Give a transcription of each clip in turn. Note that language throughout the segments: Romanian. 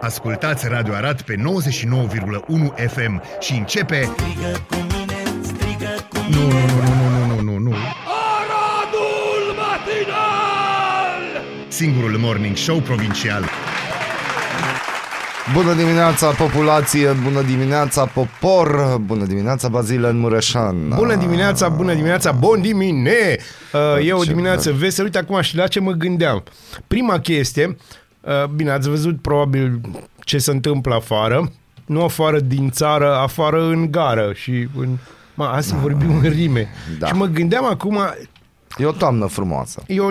Ascultați Radio Arad pe 99,1 FM și începe... Strigă cu mine, strigă cu Nu, mine nu, nu, nu, nu, nu, nu, nu. Aradul Matinal! Singurul morning show provincial. Bună dimineața, populație! Bună dimineața, popor! Bună dimineața, Bazile în Mureșan! Bună dimineața, bună dimineața, bon dimine! Uh, e o Ce dimineață bun. veselă. Uite acum și la ce mă gândeam. Prima chestie, uh, bine, ați văzut probabil ce se întâmplă afară. Nu afară din țară, afară în gară și în... Mă, azi vorbim în rime. Da. Și mă gândeam acum, E o toamnă frumoasă. e o,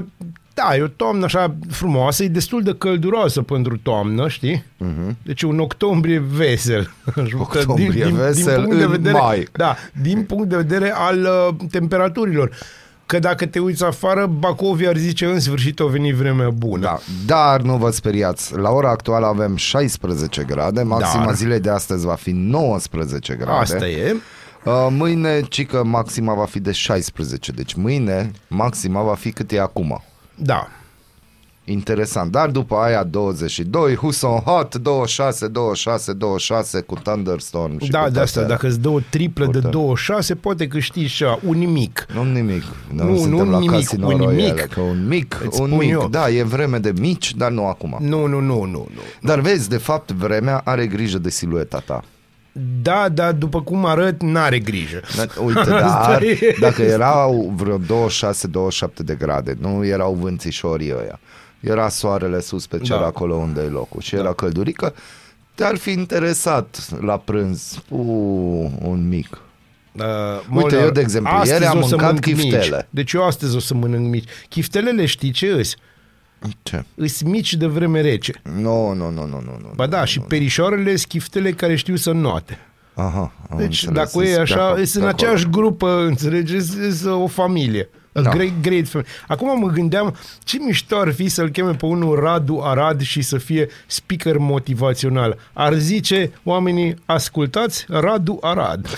da, e o toamnă așa frumoasă, e destul de călduroasă pentru toamnă, știi? Uh-huh. Deci un octombrie vesel. Octombrie vesel în vedere, mai. Da, din punct de vedere al uh, temperaturilor. Că dacă te uiți afară, Bacovia ar zice în sfârșit a venit vremea bună. Da, dar nu vă speriați. La ora actuală avem 16 grade, maxima Dar- zilei de astăzi va fi 19 grade. Asta e. Uh, Mâine, cică, maxima va fi de 16, deci mâine maxima va fi cât e acum. Da. Interesant, dar după aia 22, Huson Hot, 26, 26, 26 cu Thunderstorm și da, cu de asta, toate dacă îți dă o triplă de Purtă. 26, poate câștigi și un nimic. Nu nimic. Noi Nu, suntem nu la nimic, Casino un Royale, nimic. Că un mic, Îți un spun mic. eu. Da, e vreme de mici, dar nu acum. Nu, nu, nu, nu, nu. Dar vezi, de fapt, vremea are grijă de silueta ta. Da, dar după cum arăt, n-are grijă. Da, Uite, Asta dar e. dacă erau vreo 26-27 de grade, nu erau vânțișorii ăia, era soarele sus pe cer Da. acolo unde e locul și era căldurică, te-ar fi interesat la prânz uh, un mic. Uh, Uite, eu, de exemplu, astăzi ieri am o să mâncat mănânc chiftele. Mici. Deci eu astăzi o să mănânc mici. Chiftelele știi ce îs? Ce? Îs mici de vreme rece. Nu, nu, nu, nu, nu. nu. Ba da, și perișoarele sunt chiftele care știu să noate. Aha, am Deci înțeles, dacă e sunt pe așa, acolo, sunt în pe acolo. aceeași grupă, înțelegeți, sunt o familie. A Da. Great, great family. Acum mă gândeam ce mișto ar fi să-l cheme pe unul Radu Arad și să fie speaker motivațional. Ar zice oamenii, ascultați Radu Arad.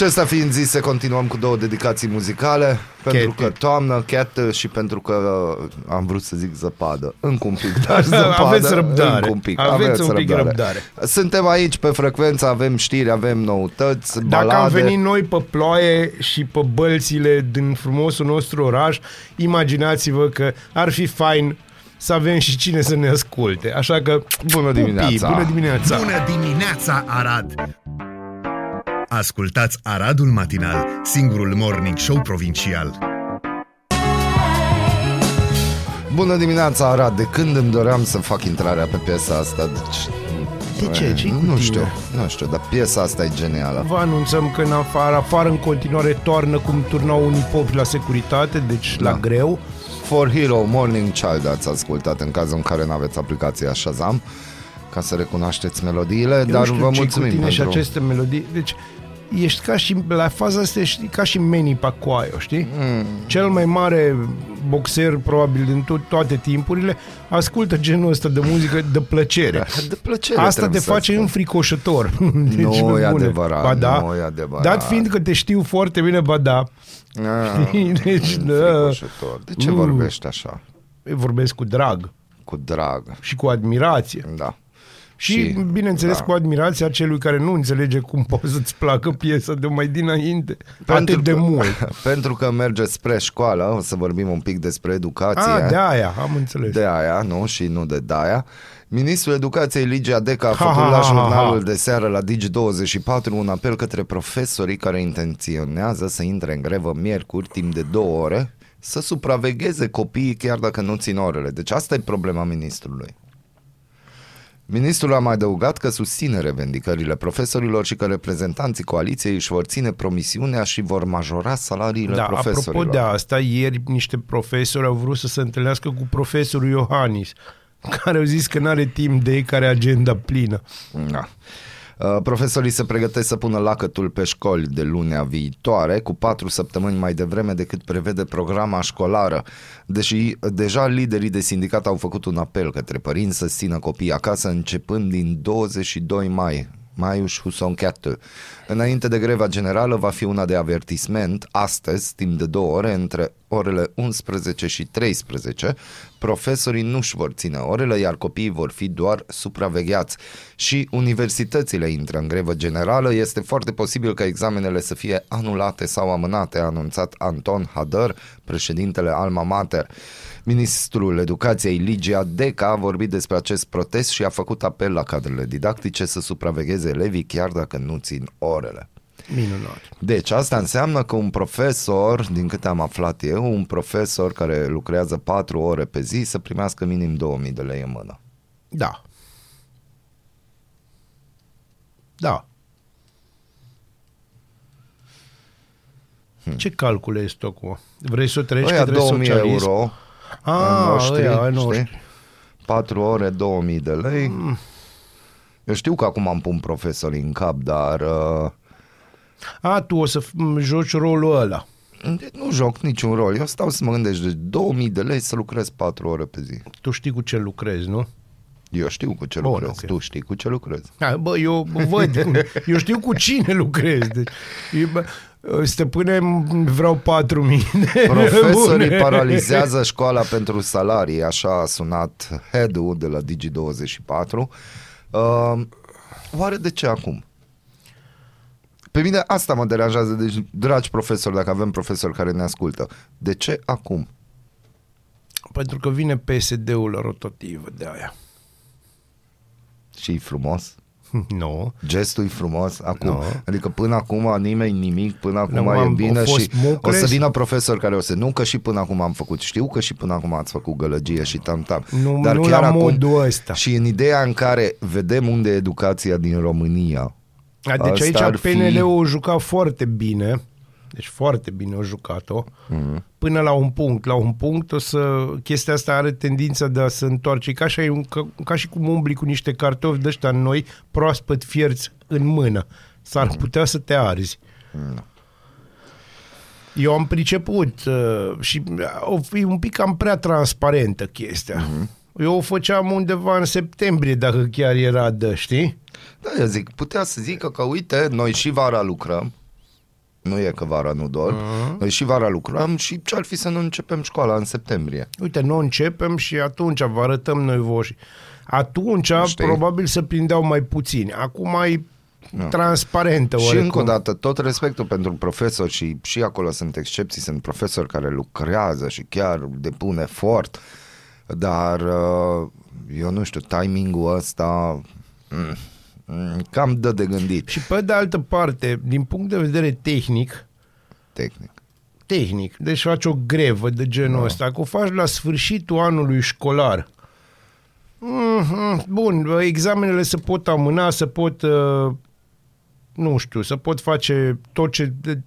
Acesta fiind zis, continuăm cu două dedicații muzicale, pentru Cat. că toamnă, cat și pentru că uh, am vrut să zic zăpadă. Încă un pic, dar zăpadă. Aveți răbdare. Încă un pic. Aveți un pic răbdare. Suntem aici pe frecvență, avem știri, avem noutăți, Dacă balade. am venit noi pe ploaie și pe bălțile din frumosul nostru oraș, imaginați-vă că ar fi fain să avem și cine să ne asculte. Așa că, Bună pupii, dimineața! Bună dimineața! Bună dimineața, Arad! Ascultați Aradul Matinal, singurul morning show provincial. Bună dimineața, Arad. De când îmi doream să fac intrarea pe piesa asta? Deci, De ce? Ce-i cu Nu tine? știu, nu știu, dar piesa asta e genială. Vă anunțăm că în afară, afară în continuare toarnă cum turnau unii popi la securitate, deci Da. la greu. For Hero Morning Child ați ascultat în cazul în care nu aveți aplicația Shazam ca să recunoașteți melodiile, Eu dar nu știu vă ce-i mulțumim cu tine pentru... și aceste melodii. Deci, ești ca și, la faza asta ești ca și Manny Pacquiao, știi? Mm. Cel mai mare boxer probabil din to- toate timpurile ascultă genul ăsta de muzică de plăcere. De plăcere Asta te trebuie să face spun. înfricoșător. Deci, Nu pe e bune. adevărat, ba da, nu e adevărat. Dat fiind că te știu foarte bine, ba da. Ah, Deci, da. înfricoșător. De ce Mm. vorbești așa? Vorbesc cu drag Cu drag. și cu admirație. Da. Și, și bineînțeles, da. cu admirația celui care nu înțelege cum poți să-ți placă piesa de mai dinainte. Atât de că, mult. Pentru că merge spre școală, o să vorbim un pic despre educație. Ah, de aia, am înțeles. de aia, nu? Și nu de daia. Ministrul Educației Ligia Deca a Ha, făcut ha, la ha, ha, jurnalul ha. de seară la Digi24 un apel către profesorii care intenționează să intre în grevă miercuri timp de două ore să supravegheze copiii chiar dacă nu țin orele. Deci asta e problema ministrului. Ministrul a mai adăugat că susține revendicările profesorilor și că reprezentanții coaliției își vor ține promisiunea și vor majora salariile Da, profesorilor. apropo de asta, ieri niște profesori au vrut să se întâlnească cu profesorul Iohannis, care au zis că nu are timp de ei, care are agenda plină. Da. Uh, Profesorii se pregătesc să pună lacătul pe școli de lunea viitoare, cu patru săptămâni mai devreme decât prevede programa școlară. Deși deja liderii de sindicat au făcut un apel către părinți să țină copiii acasă începând din 22 mai. Maiuș Husoncheată. Înainte de greva generală va fi una de avertisment, astăzi, timp de două ore, între orele 11 și 13, profesorii nu își vor ține orele, iar copiii vor fi doar supravegheați. Și universitățile intră în grevă generală, este foarte posibil ca examenele să fie anulate sau amânate, a anunțat Anton Hadar, președintele Alma Mater. Ministrul Educației Ligia Deca a vorbit despre acest protest și a făcut apel la cadrele didactice să supravegheze elevii chiar dacă nu țin orele. Minunat. Deci asta înseamnă că un profesor, din câte am aflat eu, un profesor care lucrează 4 ore pe zi să primească minim 2000 de lei în mână. Da. Da. Ce calcule este acum? Vrei să o treci Ăia către 2000 socialism? euro, Ah, ai noștri, ăia, ai știi? noștri. 4 ore, 2000 de lei. Eu știu că acum am pun profesorii în cap, dar uh, A, tu o să f- joci rolul ăla. nu joc niciun rol. Eu stau să mă gândesc, deci 2000 de lei să lucrez 4 ore pe zi. Tu știi cu ce lucrezi, nu? Eu știu cu ce Bun, lucrez, ok. tu știi cu ce lucrez. Da, bă, eu văd, cum- eu știu cu cine lucrezi. Deci, e, bă, stăpâne, vreau 4000 de Profesorii bune. paralizează școala pentru salarii, așa a sunat head-ul de la Digi24. Uh, oare de ce acum? Pe mine asta mă deranjează, deci, dragi profesori, dacă avem profesori care ne ascultă, de ce acum? Pentru că vine PSD-ul la rotativă de aia. Și e frumos? Nu. Gestul e frumos acum. Nu. Adică până acum nimeni nimic, până acum Nu, e am- bine au fost și mucles. o să vină profesori care o să nu că și până acum am făcut. Știu că și până acum ați făcut gălăgie și tam-tam. Nu- Dar nu chiar la acum, modul ăsta. Și în ideea în care vedem unde e educația din România. A, Deci Asta ar aici fi- PNL-ul o juca foarte bine, deci foarte bine o jucat-o, Mhm. până la un punct. La un punct o să, chestia asta are tendința de a se întoarce, ca, și, ai un- ca, ca și cum umbli cu niște cartofi de ăștia noi, proaspăt fierți în mână. S-ar Mhm. putea să te arzi. Eu am priceput uh, și o fi un pic cam prea transparentă chestia. Eu o făceam undeva în septembrie, dacă chiar era de, știi? Da, eu zic, putea să zică că uite, noi și vara lucrăm. Nu e că vara nu dor. Mhm. Noi și vara lucrăm și ce-ar fi să nu începem școala în septembrie? Uite, nu începem și atunci vă arătăm noi voși. Atunci Știi? probabil să prindeau mai puțini. Acum e transparentă Și oarecum. încă o dată, tot respectul pentru profesori și, și acolo sunt excepții, sunt profesori care lucrează și chiar depun efort, dar uh, eu nu știu, timingul ăsta mm, mm, cam dă de gândit. Și pe de altă parte, din punct de vedere tehnic, tehnic. tehnic, deci faci o grevă de genul ăsta, dacă o faci la sfârșitul anului școlar, mhm, bun, examenele se pot amâna, se pot, uh, nu știu, se pot face tot ce, de-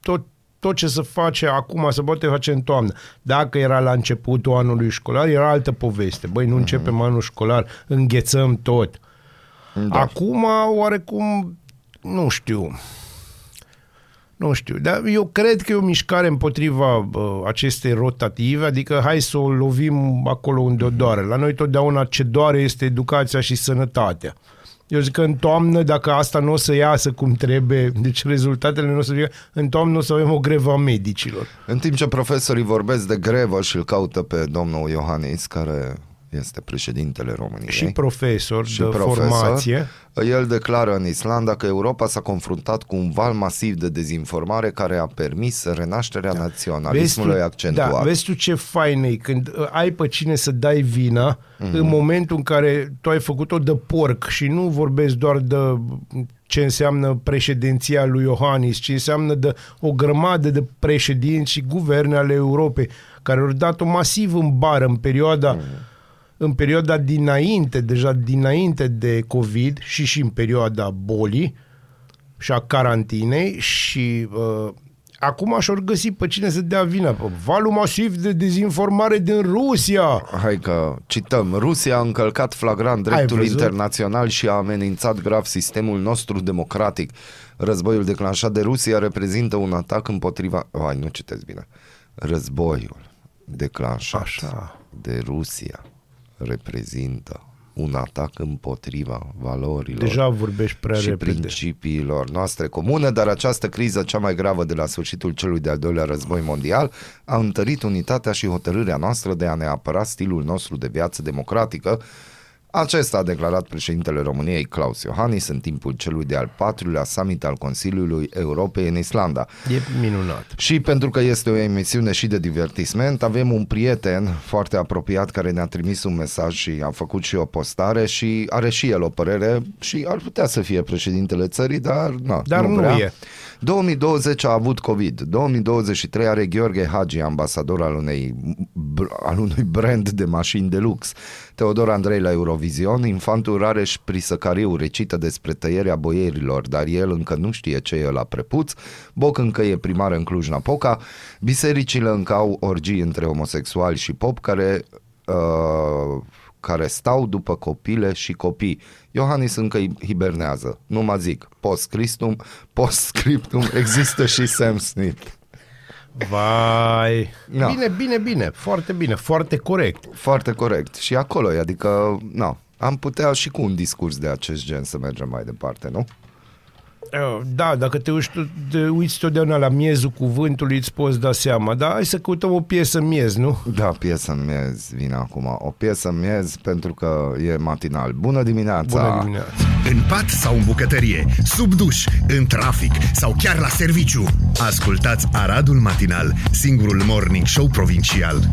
tot, tot ce se face acum se poate face în toamnă. Dacă era la începutul anului școlar, era altă poveste. Băi, nu începem anul școlar, înghețăm tot. Da. Acum, oarecum, nu știu. Nu știu, dar eu cred că e o mișcare împotriva uh, acestei rotative, adică hai să o lovim acolo unde o doare. La noi totdeauna ce doare este educația și sănătatea. Eu zic că în toamnă, dacă asta nu o să iasă cum trebuie, deci rezultatele nu o să fie, în toamnă o să avem o grevă a medicilor. În timp ce profesorii vorbesc de grevă și îl caută pe domnul Iohannis, care este președintele României. Și profesor și de profesor, formație. El declară în Islanda că Europa s-a confruntat cu un val masiv de dezinformare care a permis renașterea da. naționalismului accentuat. Da, vezi tu ce fain e când uh, ai pe cine să dai vina Mhm. mm-hmm. în momentul în care tu ai făcut-o de porc și nu vorbesc doar de ce înseamnă președinția lui Iohannis, ci înseamnă de o grămadă de președinți și guverne ale Europei care au dat-o masiv în bară în perioada Mhm. În perioada dinainte, deja dinainte de COVID și și în perioada bolii și a carantinei și uh, acum și-or găsi pe cine să dea vina. Pe valul masiv de dezinformare din Rusia. Hai că cităm. Rusia a încălcat flagrant Ai dreptul văzut? internațional și a amenințat grav sistemul nostru democratic. Războiul declanșat de Rusia reprezintă un atac împotriva... Hai, nu citesc bine. Războiul declanșat Așa. de Rusia reprezintă un atac împotriva valorilor Deja vorbești prea și repede. principiilor noastre comune, dar această criză cea mai gravă de la sfârșitul celui de-al doilea război mondial a întărit unitatea și hotărârea noastră de a ne apăra stilul nostru de viață democratică. Acesta a declarat președintele României Claus Iohannis în timpul celui de-al patrulea summit al Consiliului Europei în Islanda. E minunat. Și pentru că este o emisiune și de divertisment, avem un prieten foarte apropiat care ne-a trimis un mesaj și a făcut și o postare și are și el o părere și ar putea să fie președintele țării, dar, na, Dar nu vrea. e. 2020 a avut COVID, 2023 are Gheorghe Hagi, ambasador al, unei, br- al unui brand de mașini de lux. Teodor Andrei la Eurovision, infantul Rareș Prisăcariu recită despre tăierea boierilor, dar el încă nu știe ce e la prepuț, Boc încă e primar în Cluj-Napoca, bisericile încă au orgii între homosexuali și pop care uh, care stau după copile și copii. Iohannis încă hibernează. Nu mă zic. Post-scriptum, post-scriptum există și Sam Smith. Vai. Da. Bine, bine, bine. Foarte bine. Foarte corect. Foarte corect. Și acolo e, adică, na, am putea și cu un discurs de acest gen să mergem mai departe, nu? Uh, Da, dacă te uiți, te uiți totdeauna la miezul cuvântului, îți poți da seama. Dar hai să căutăm o piesă miez, nu? Da, piesă în miez vine acum. O piesă în miez pentru că e matinal. Bună dimineața! Bună dimineața. În pat sau în bucătărie, sub duș, în trafic sau chiar la serviciu. Ascultați Aradul Matinal, singurul morning show provincial.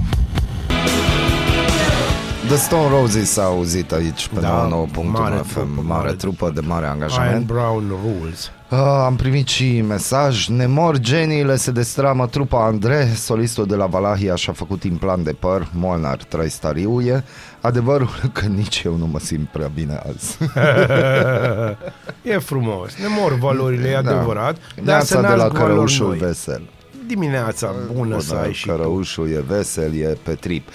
The Stone Roses s-a auzit aici pe Da, 99.1 mare FM, trupă, mare mare trupă de mare Iron angajament. Brown Rules. Uh, am primit și mesaj Ne mor geniile, se destramă trupa Andrei Solistul de la Valahia și-a făcut implant de păr Molnar Traistariuie Adevărul că nici eu nu mă simt prea bine azi e frumos. Ne mor valorile, e adevărat. Dar să Neața de la nasc valori Cărăușul noi. vesel Dimineața bună să ai și tu. Cărăușul e vesel, e pe trip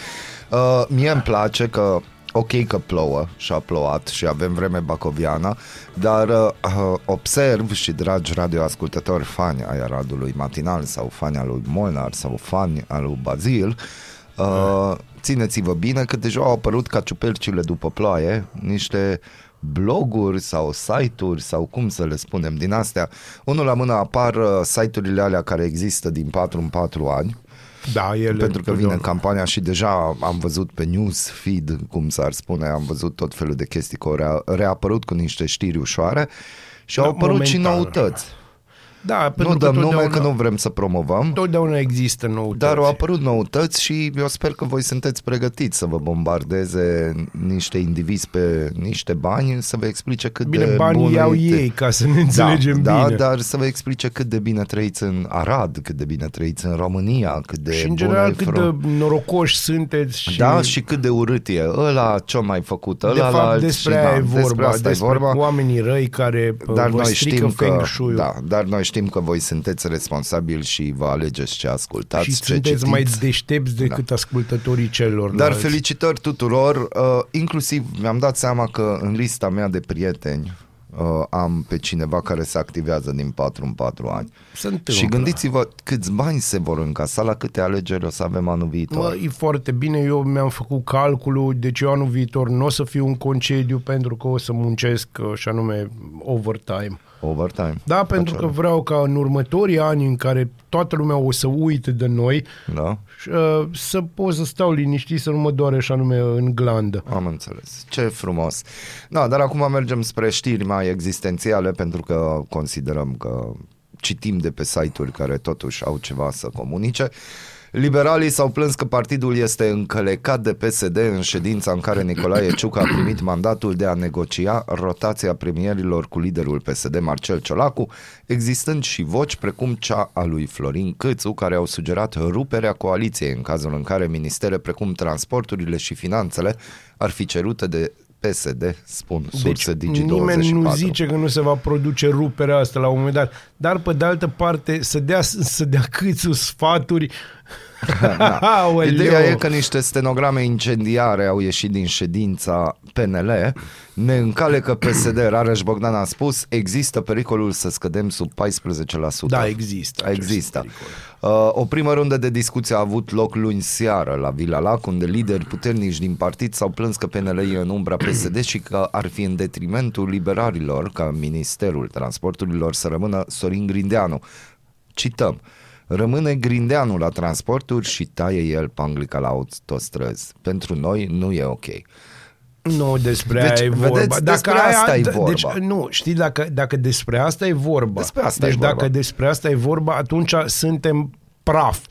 uh, Mie îmi place că Ok că plouă și a plouat și avem vreme bacoviană, dar uh, observ și dragi radioascultători, fani ai Aradului Matinal sau fani al lui Molnar sau fani al lui Bazil, uh, țineți-vă bine că deja au apărut ca ciupercile după ploaie niște bloguri sau site-uri sau cum să le spunem din astea. Unul la mână apar uh, site-urile alea care există din 4 în 4 ani, Da, ele pentru că vine totdeauna. campania și deja am văzut pe news feed, cum s-ar spune, am văzut tot felul de chestii că au rea- reapărut cu niște știri ușoare și au Da, apărut și momentan. noutăți. Da, pentru Nu dăm că nume totdeauna- că nu vrem să promovăm, Totdeauna există noutăți. dar au apărut noutăți și eu sper că voi sunteți pregătiți să vă bombardeze niște indivizi pe niște bani să vă explice cât Bine, de banii bună iau e- ei, ca să ne înțelegem da, bine. Da, dar să vă explice cât de bine trăiți în Arad, cât de bine trăiți în România, cât de și în bună general e cât fro- de norocoși sunteți și... Da, și cât de urât e ăla, ce mai făcut ăla de fapt, la alt despre și, aia da, e vorba, despre asta despre e vorba. oamenii răi care Dar vă noi strică știm feng că, shui da, dar noi știm că voi sunteți responsabili și vă alegeți ce ascultați, și ce sunteți citiți. mai deștepți decât ascultătorii celor. Dar felicitări tuturor, uh, inclusiv mi-am dat seama că în lista mea de prieteni uh, am pe cineva care se activează din 4 în 4 ani. Se întâmplă. Și gândiți-vă câți bani se vor încasa, la câte alegeri o să avem anul viitor. Mă, e foarte bine, eu mi-am făcut calculul, deci eu anul viitor nu o să fiu în concediu pentru că o să muncesc uh, și anume overtime. Overtime. Da, pentru că vreau ca în următorii ani în care toată lumea o să uite de noi, Da? și, uh, să pot să stau liniștit, să nu mă doare și anume în glandă. Am înțeles. Ce frumos. Da, dar acum mergem spre știri mai existențiale pentru că considerăm că citim de pe site-uri care totuși au ceva să comunice. Liberalii s-au plâns că partidul este încălecat de PSD în ședința în care Nicolae Ciucă a primit mandatul de a negocia rotația premierilor cu liderul PSD Marcel Ciolacu, existând și voci precum cea a lui Florin Câțu, care au sugerat ruperea coaliției în cazul în care ministere precum transporturile și finanțele ar fi cerute de PSD, spun surse Deci Digi24. nimeni nu zice că nu se va produce ruperea asta la un moment dat, dar pe de altă parte să dea, să dea câțu sfaturi. Da. Aoleu. Ideea e că niște stenograme incendiare au ieșit din ședința PNL. Ne încale că PSD, Rareș Bogdan a spus, există pericolul să scădem sub 14%. Da, există. acest Există. pericol. Uh, o primă rundă de discuție a avut loc luni seară la Vila Lac, unde lideri puternici din partid s-au plâns că PNL e în umbra PSD și că ar fi în detrimentul liberalilor ca Ministerul Transporturilor să rămână Sorin Grindeanu. Cităm. Rămâne Grindeanu la transporturi și taie el panglica la autostrăzi. Pentru noi nu e ok. Nu, despre Deci, aia e vorba. vedeți, despre asta e vorba. Deci, nu, știi, dacă, dacă despre asta e vorba, Despre asta deci e vorba. dacă despre asta e vorba, atunci suntem praf.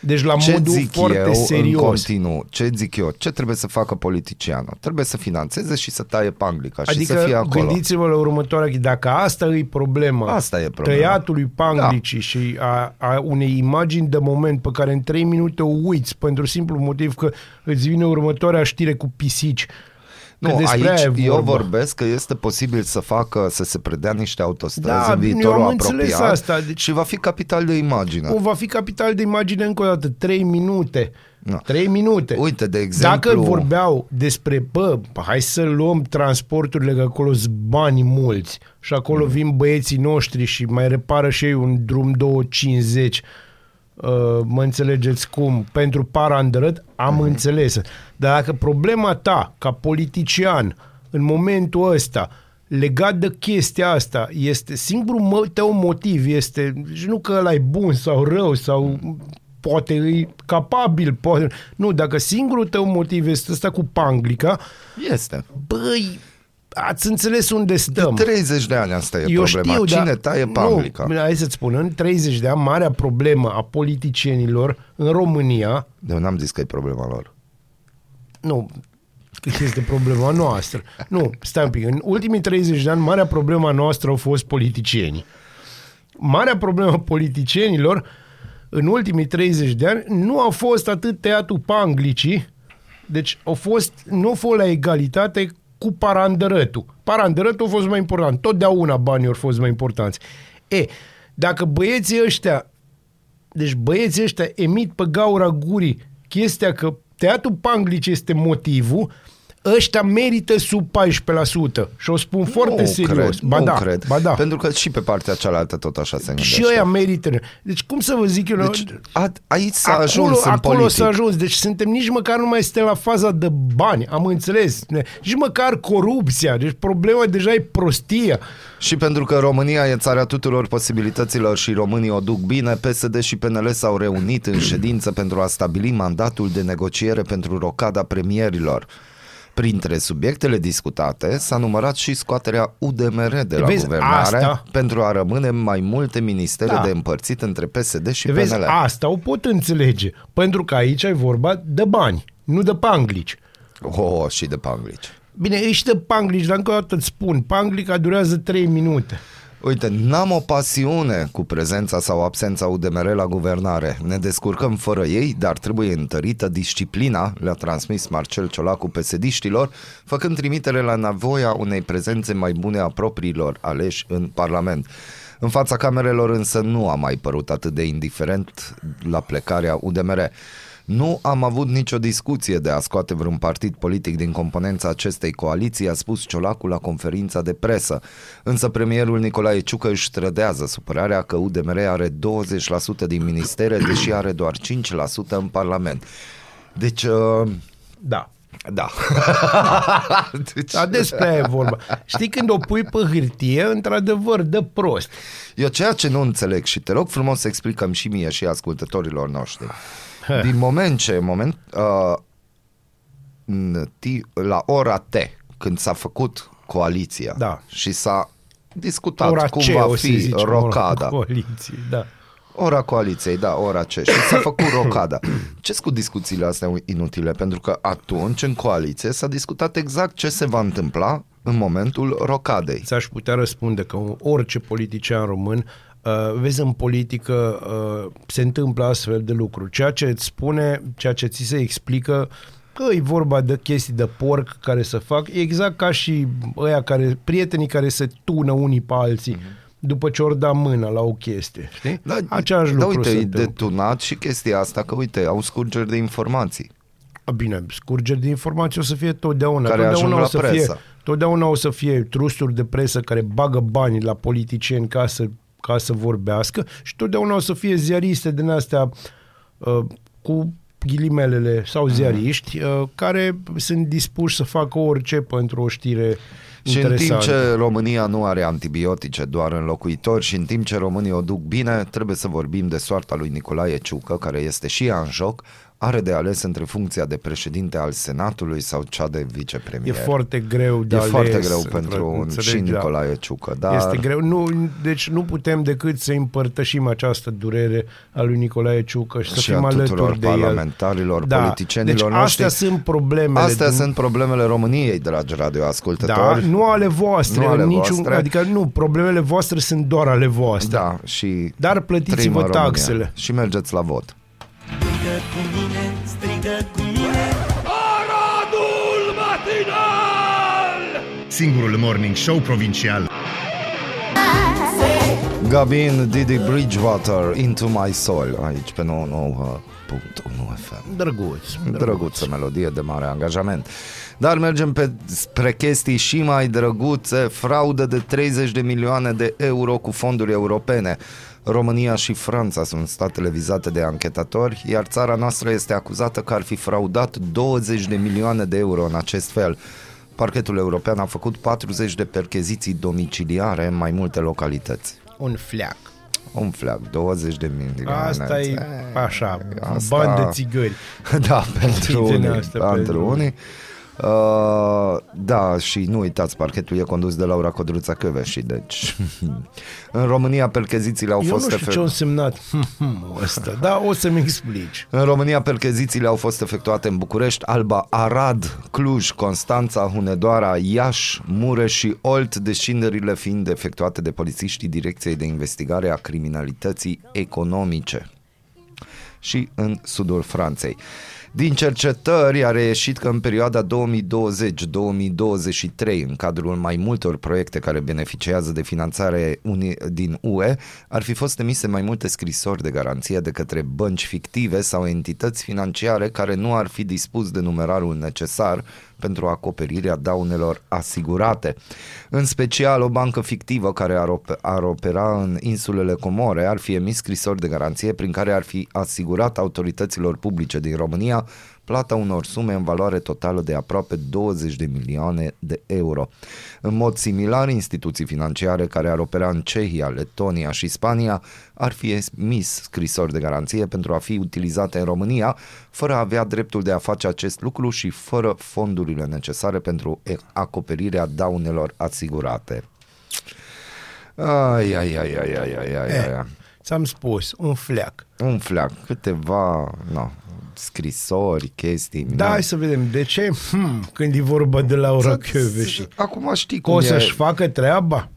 Deci la Ce modul zic foarte eu în serios. continuu? Ce zic eu? Ce trebuie să facă politicianul? Trebuie să financeze și să taie panglica și Adică să fie acolo. gândiți-vă la următoarea chestie. Dacă asta e problema, Asta e problema. tăiatului panglicii da. și a, a unei imagini de moment pe care în 3 minute o uiți pentru simplu motiv că îți vine următoarea știre cu pisici. Că Nu, despre aia aici e eu vorba. vorbesc că este posibil să facă, să se predea niște autostrăzi Da, în eu viitorul am înțeles apropiat asta, deci- și va fi capital de imagine. O va fi capital de imagine încă o dată, 3 minute. Da. 3 minute. Uite, de exemplu- Dacă vorbeau despre, bă, hai să luăm transporturile, că acolo sunt bani mulți și acolo Mm. vin băieții noștri și mai repară și ei un drum 250, uh, mă înțelegeți cum, pentru para îndărât, am Mm. înțeles. Dar dacă problema ta, ca politician, în momentul ăsta, legat de chestia asta, este singurul mo- tău motiv, este și nu că ăla e bun sau rău sau poate e capabil, poate... Nu, dacă singurul tău motiv este ăsta cu panglica, Este. băi, ați înțeles unde stăm. De 30 de ani asta e Eu problema. știu, Cine dar taie panglica? Nu, hai să-ți spun, în 30 de ani, marea problemă a politicienilor în România, De eu n-am zis că e problema lor. nu, că este problema noastră. Nu, stai un pic. În ultimii 30 de ani, marea problema noastră au fost politicienii. Marea problemă a politicienilor în ultimii 30 de ani nu a fost atât tăiatul panglicii, deci au fost, nu au fost la egalitate cu parandărătul. Parandărătul a fost mai important. Totdeauna banii au fost mai importanți. E, dacă băieții ăștia deci băieții ăștia emit pe gaura gurii chestia că teatru panglic este motivul, ăștia merită sub 14% și o spun foarte nu serios. Cred, ba nu da, cred. ba da. Pentru că și pe partea cealaltă tot așa se gândește. și ăia merită. Deci cum să vă zic eu? Deci, a, aici s-a acolo, ajuns în acolo politic. s-a ajuns. Deci suntem nici măcar nu mai suntem la faza de bani. Am înțeles. Ne- Nici măcar corupția. Deci problema deja e prostia. Și pentru că România e țara tuturor posibilităților și românii o duc bine, PSD și PNL s-au reunit în ședință pentru a stabili mandatul de negociere pentru rocada premierilor. Printre subiectele discutate s-a numărat și scoaterea UDMR de la Vezi, guvernare asta- pentru a rămâne mai multe ministere Da. de împărțit între PSD și Vezi, PNL. asta o pot înțelege. Pentru că aici e vorba de bani, nu de panglici. Oh, și de panglici. Bine, ești de panglici, dar încă o dată îți spun, panglica durează 3 minute. Uite, n-am o pasiune cu prezența sau absența UDMR la guvernare. Ne descurcăm fără ei, dar trebuie întărită disciplina, le-a transmis Marcel Ciolacu pesediștilor, făcând trimitere la nevoia unei prezențe mai bune a propriilor aleși în Parlament. În fața camerelor însă nu a mai părut atât de indiferent la plecarea UDMR. Nu am avut nicio discuție de a scoate vreun partid politic din componența acestei coaliții, a spus Ciolacu la conferința de presă. Însă premierul Nicolae Ciucă își trădează supărarea că UDMR are 20% din ministere, deși are doar 5% în Parlament. Deci, uh, Da. da. deci, Dar despre aia e vorba. Știi când o pui pe hârtie, într-adevăr, dă prost. Eu ceea ce nu înțeleg și te rog frumos să explicăm și mie și ascultătorilor noștri. Din moment ce, moment, uh, n- ti- la ora T, când s-a făcut coaliția Da. și s-a discutat Ora cum ce, va o să fi zicem, rocada. Ora coaliției, da. Ora coaliției, da, ora ce. Și s-a făcut rocada. ce cu discuțiile astea inutile? Pentru că atunci, în coaliție, s-a discutat exact ce se va întâmpla în momentul rocadei. Ți-aș putea răspunde că orice politician român Uh, vezi, în politică uh, se întâmplă astfel de lucruri. Ceea ce îți spune, ceea ce ți se explică că e vorba de chestii de porc care să fac, e exact ca și ăia care, prietenii care se tună unii pe alții. Mm-hmm. după ce ori da mâna la o chestie, știi? Da, Același da, lucru uite, se e întâmplă. detunat și chestia asta că, uite, au scurgeri de informații. A, Bine, scurgeri de informații o să fie totdeauna. Care totdeauna ajung o la să presă. Fie, totdeauna o să fie trusturi de presă care bagă bani la politicieni ca să, ca să vorbească și totdeauna o să fie ziariste din astea uh, cu ghilimelele sau ziariști uh, care sunt dispuși să facă orice pentru o știre Și în timp interesantă. ce România nu are antibiotice, doar înlocuitori, și în timp ce românii o duc bine, trebuie să vorbim de soarta lui Nicolae Ciucă, care este și ea în joc, are de ales între funcția de președinte al Senatului sau cea de E vicepremier. foarte greu de E ales, foarte greu între- pentru un, înțelegi, și da. Nicolae Ciucă, dar Este greu. Nu, deci nu putem decât să împărtășim această durere a lui Nicolae Ciucă și să și fim a tuturor alături de el. parlamentarilor, Da. politicienilor deci noștri. astea sunt problemele. Astea din- sunt problemele României, dragi da, radioascultători. nu ale voastre, Nu ale niciun, voastre. adică nu, problemele voastre sunt doar ale voastre. Da, și Dar plătiți-vă trăim în România. taxele. Și mergeți la vot. Singurul morning show provincial. Gabin Didi Bridgewater Into My Soul aici pe 99.1 FM. Drăguț. Drăguță melodie de mare angajament. Dar mergem pe, spre chestii și mai drăguțe, fraudă de 30 de milioane de euro cu fonduri europene. România și Franța sunt statele vizate de anchetatori, iar țara noastră este acuzată că ar fi fraudat 20 de milioane de euro în acest fel. Parchetul european a făcut 40 de percheziții domiciliare în mai multe localități. Un fleac. Un flag, 20 de milioane. Asta e așa, Asta- bani de țigări. da, pentru Din unii. astea, pentru pentru unii. Uh, da, și nu uitați, parchetul e condus de Laura Codruța Căveși, deci în România perchezițiile au Eu fost nu știu ce a efect... însemnat ăsta, dar o să-mi explici. În România perchezițiile au fost efectuate în București, Alba, Arad, Cluj, Constanța, Hunedoara, Iași, Mureș și Olt, descinderile fiind efectuate de polițiștii Direcției de Investigare a Criminalității Economice și în sudul Franței. Din cercetări a reieșit că în perioada 2020-2023, în cadrul mai multor proiecte care beneficiază de finanțare uni- din UE, ar fi fost emise mai multe scrisori de garanție de către bănci fictive sau entități financiare care nu ar fi dispus de numerarul necesar pentru acoperirea daunelor asigurate. În special, o bancă fictivă care ar, op- ar opera în insulele Comore ar fi emis scrisori de garanție prin care ar fi asigurat autorităților publice din România plata unor sume în valoare totală de aproape 20 de milioane de euro. În mod similar, instituții financiare care ar opera în Cehia, Letonia și Spania ar fi emis scrisori de garanție pentru a fi utilizate în România, fără a avea dreptul de a face acest lucru și fără fondurile necesare pentru acoperirea daunelor asigurate. Ai, ai, ai, ai, ai, ai, ai, ai. Eh, ți-am spus, un fleac. Un fleac, câteva, nu scrisori, chestii. Da, na. hai să vedem. De ce? Hmm, când e vorba de Laura Căveși. Acum știi Că cum o e. să-și facă treaba?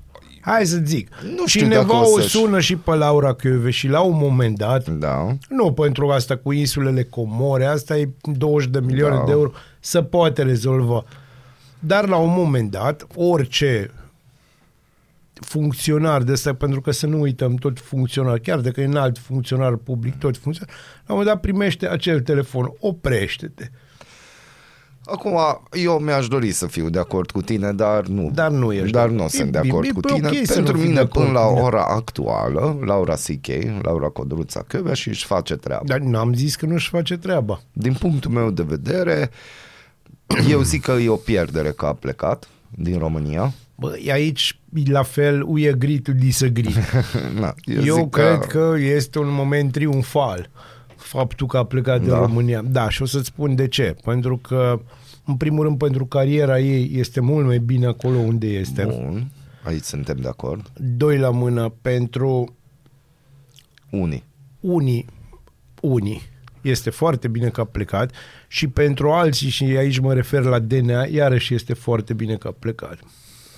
Hai să zic. Nu știu dacă Cineva o o, să-și- sună și pe Laura Căveși la un moment dat, Da. nu pentru asta cu insulele Comore, asta e 20 de milioane Da. de euro, să poate rezolva. Dar la un moment dat, orice funcționar de ăsta, pentru că să nu uităm tot funcționar, chiar dacă e înalt funcționar public, tot funcționar, la un moment dat primește acel telefon, oprește-te. Acum, eu mi-aș dori să fiu de acord cu tine, dar nu. Dar nu ești Dar de- nu E sunt de bine, acord e cu ok tine. să Pentru nu fii mine, de acord până la cu mine. ora actuală, Laura C.K., Laura Codruța Căvea și își face treaba. Dar n-am zis că nu-și face treaba. Din punctul meu de vedere, eu zic că e o pierdere că a plecat din România. Bă, aici, la fel, we agree to disagree. Na, Eu, Eu zic cred că... este un moment triumfal faptul că a plecat din Da. România. Da, și o să-ți spun de ce. Pentru că, în primul rând, pentru cariera ei este mult mai bine acolo unde este. Bun, aici suntem de acord. Doi la mână, pentru Unii. unii, unii, este foarte bine că a plecat și pentru alții, și aici mă refer la DNA, iarăși este foarte bine că a plecat.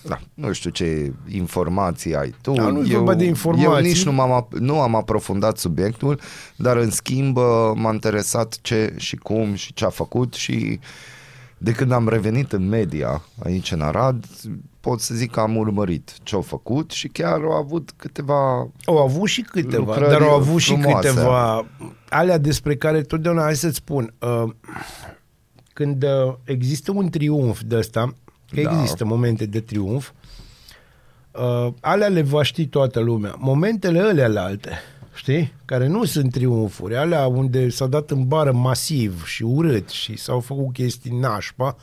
Da, nu știu ce informații ai tu. Da, nu-i eu, vorba de Eu informații. nici nu, m-am, ap- nu am aprofundat subiectul, dar în schimb uh, m-a interesat ce și cum și ce a făcut și De când am revenit în media aici în Arad, pot să zic că am urmărit ce au făcut și chiar au avut câteva... Au avut și câteva, Lucrări dar au avut și frumoase. câteva alea despre care totdeauna, hai să-ți spun, uh, când uh, există un triumf de ăsta, că Da. există momente de triumf, uh, alea le va ști toată lumea. Momentele alea la alte, știi? Care nu sunt triumfuri, alea unde s-a dat în bară masiv și urât și s-au făcut chestii nașpa,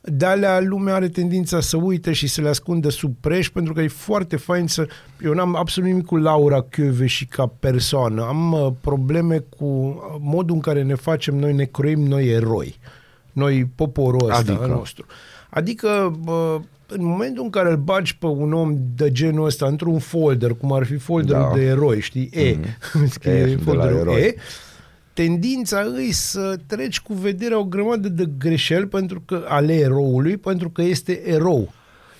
de alea lumea are tendința să uite și să le ascundă sub preș pentru că e foarte fain să... Eu n-am absolut nimic cu Laura și ca persoană. Am uh, probleme cu uh, modul în care ne facem noi, ne croim noi eroi. Noi, poporul ăsta Adică? nostru. Adică bă, în momentul în care îl bagi pe un om de genul ăsta într-un folder, cum ar fi folderul Da. de eroi, știi? E, mm-hmm. scrie E, de la folderul eroi. E, tendința îi să treci cu vederea o grămadă de greșeli pentru că ale eroului, pentru că este erou.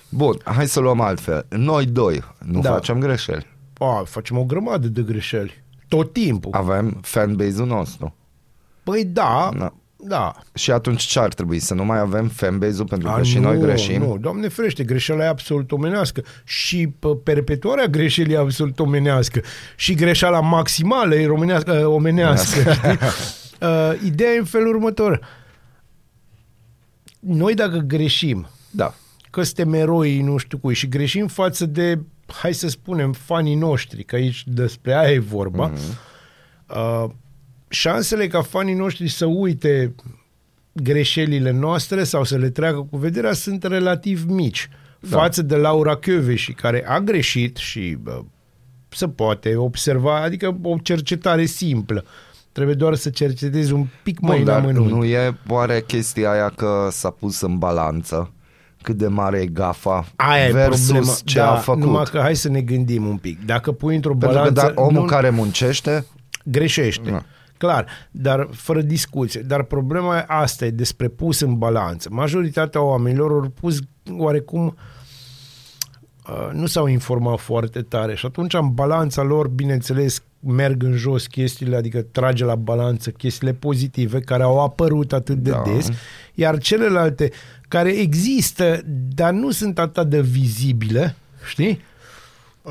Bun, hai să luăm altfel. Noi doi nu Da. facem greșeli. A, facem o grămadă de greșeli. Tot timpul. Avem fanbase-ul nostru. Păi da, Da. Da. Și atunci ce ar trebui? Să nu mai avem fanbase-ul pentru că A, și nu, noi greșim? Nu, doamne frește, greșeala e absolut omenească. Și pe perpetuarea greșelii e absolut omenească. Și greșeala maximală e românească, omenească. știi? uh, ideea e în felul următor. Noi dacă greșim, Da. că suntem eroi nu știu cui și greșim față de, hai să spunem, fanii noștri, că aici despre aia e vorba, mm-hmm. uh, șansele ca fanii noștri să uite greșelile noastre sau să le treacă cu vederea sunt relativ mici da. față de Laura Kövesi, care a greșit și bă, se poate observa, adică o cercetare simplă. Trebuie doar să cercetezi un pic mai Bun, în dar amănunt. nu e oare chestia aia că s-a pus în balanță cât de mare e gafa Aia e versus problema. ce da, a făcut? Numai că hai să ne gândim un pic. Dacă pui într-o Pentru balanță... că da, omul nu, care muncește, greșește. Da. Clar, dar fără discuție. Dar problema e asta e despre pus în balanță. Majoritatea oamenilor au pus oarecum uh, nu s-au informat foarte tare și atunci în balanța lor, bineînțeles, merg în jos chestiile, adică trage la balanță chestiile pozitive care au apărut atât de Da. des, iar celelalte care există, dar nu sunt atât de vizibile, știi?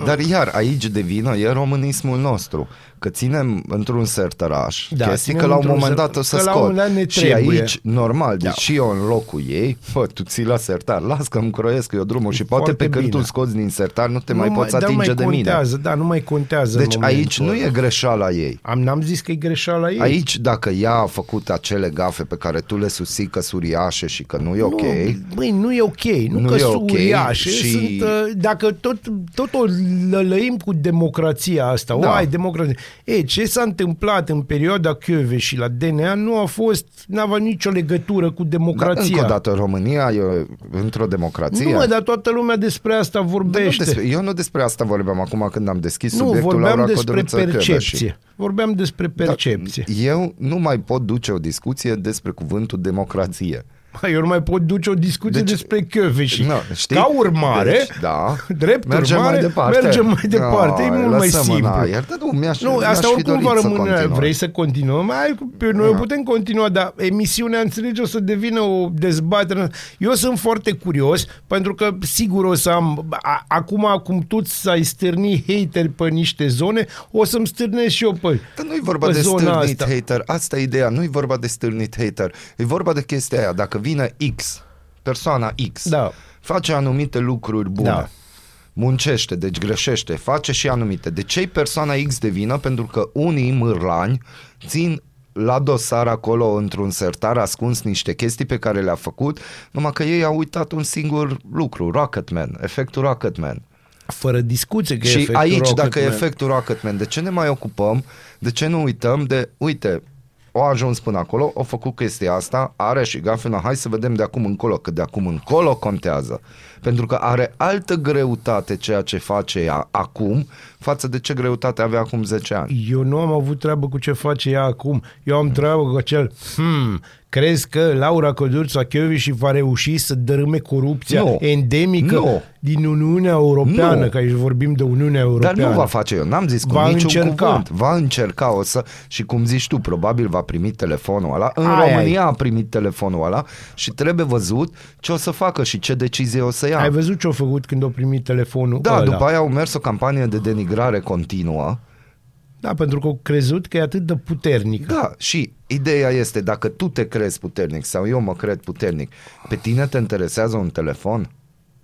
Dar iar aici de vină e românismul nostru, că ținem într-un sertăraș Da, da, chestii ținem că la un într-un moment ser- dat o să că la un scot. moment dat ne și trebuie. aici, normal, Da. deci și eu în locul ei, bă, tu ții la sertar, las că îmi croiesc eu drumul și poate Foarte pe când bine. tu scoți din sertar nu te nu mai poți dar atinge mai de mine. contează, Da, nu mai contează Deci în aici nu momentul e greșeala ei. Am, n-am zis că e greșeala ei. Aici, dacă ea a făcut acele gafe pe care tu le susții că sunt uriașe și că nu e ok, Nu, băi, nu e ok. Nu, Nu că e sunt ok uriașe. și- Sunt, uh, dacă tot, tot o lălăim cu democrația asta, Da. da. oai, democrație. E, ce s-a întâmplat în perioada Chiove și la DNA nu a fost, n-avea nicio legătură cu dar democrația. încă o dată România e într-o democrație. nu, mă, dar toată lumea despre asta Dar nu vorbește. despre, eu nu despre asta vorbeam acum când am deschis nu, subiectul vorbeam Laura despre Codruță Căveși. percepție. Vorbeam despre Dar percepție. eu nu mai pot duce o discuție despre cuvântul democrație. Da. Eu nu mai pot duce o discuție Deci- despre Chiove Nu, știi? Ca urmare, Deci, da. drept mergem urmare, mai departe. mergem mai departe. e No, mult mai lăsăm-mă în simplu. aer. Da, nu, mi-aș, Nu, mi-aș asta fi oricum dorit va să rămâne. continuăm. Vrei să continuăm? Hai, pe noi Da. putem continua, dar emisiunea, înțelege, o să devină o dezbatere. Eu sunt foarte curios, pentru că sigur o să am... A, acum, cum tu ți-ai stârni hateri pe niște zone, o să-mi stârnesc și eu pe, Dar nu e vorba pe de zona stârnit asta. hater, asta e ideea, nu e vorba de stârnit hater, e vorba de chestia aia, dacă vine X, persoana X, Da. face anumite lucruri bune, Da. muncește, deci greșește, face și anumite. De ce persoana X de vină? Pentru că unii mârlani țin la dosar acolo într-un sertar ascuns niște chestii pe care le-a făcut, numai că ei au uitat un singur lucru, Rocketman, efectul Rocketman. fără discuție că e Și efectul aici, Rocketman. dacă e efectul Rocketman, de ce ne mai ocupăm? De ce nu uităm de, uite, o ajuns până acolo, o făcut chestia asta, are și gafena, hai să vedem de acum încolo, că de acum încolo contează. Pentru că are altă greutate ceea ce face ea acum față de ce greutate avea acum 10 ani. Eu nu am avut treabă cu ce face ea acum. Eu am treabă cu acel hmm, Crezi că Laura Codruța și va reuși să dărâme corupția Nu. endemică Nu. din Uniunea Europeană, Nu. că aici vorbim de Uniunea Europeană? Dar nu va face eu, n-am zis cu Va niciun încerca. cuvânt. Va încerca, o să, și cum zici tu, probabil va primi telefonul ăla. În Ai, România a primit telefonul ăla și trebuie văzut ce o să facă și ce decizie o să ia. Ai văzut ce a făcut când a primit telefonul da, ăla? după aia au mers o campanie de denigrare continuă. Da, pentru că au crezut că e atât de puternică. Da, și ideea este, dacă tu te crezi puternic sau eu mă cred puternic, pe tine te interesează un telefon?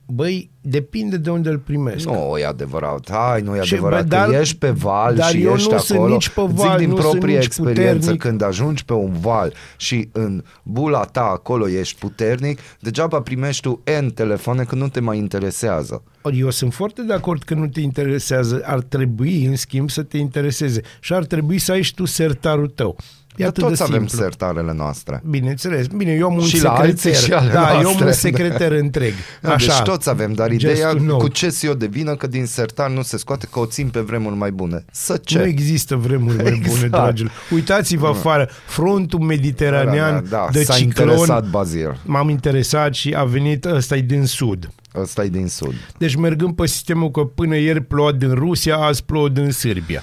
Băi, depinde de unde îl primesc. Nu, e adevărat. Hai, nu e Și, adevărat bă, că dar- ești pe val dar și eu ești nu acolo. sunt nici pe val, Zic din nu sunt proprie nici experiență, puternic. când ajungi pe un val și în bula ta acolo ești puternic, degeaba primești tu N telefoane că nu te mai interesează. Ori Eu sunt foarte de acord că nu te interesează. Ar trebui, în schimb, să te intereseze. Și ar trebui să ai și tu sertarul tău. E Dar atât toți de avem simplu. sertarele noastre. Bineînțeles. Bine, eu am un Și la alții secreter. și ale da, eu am noastre. un secreter întreg. Da, Așa. Deci toți avem, dar ideea Gestul nou. cu ce eu de vină că din sertar nu se scoate, că o țin pe vremuri mai bune. Să ce? Nu există vremuri mai bune, Exact. dragilor. Uitați-vă afară, frontul mediteranean da, de s-a ciclon. interesat Bazil. M-am interesat și a venit ăsta din sud. Ăsta e din sud. Deci mergând pe sistemul că până ieri ploua din Rusia, azi plouă din Serbia.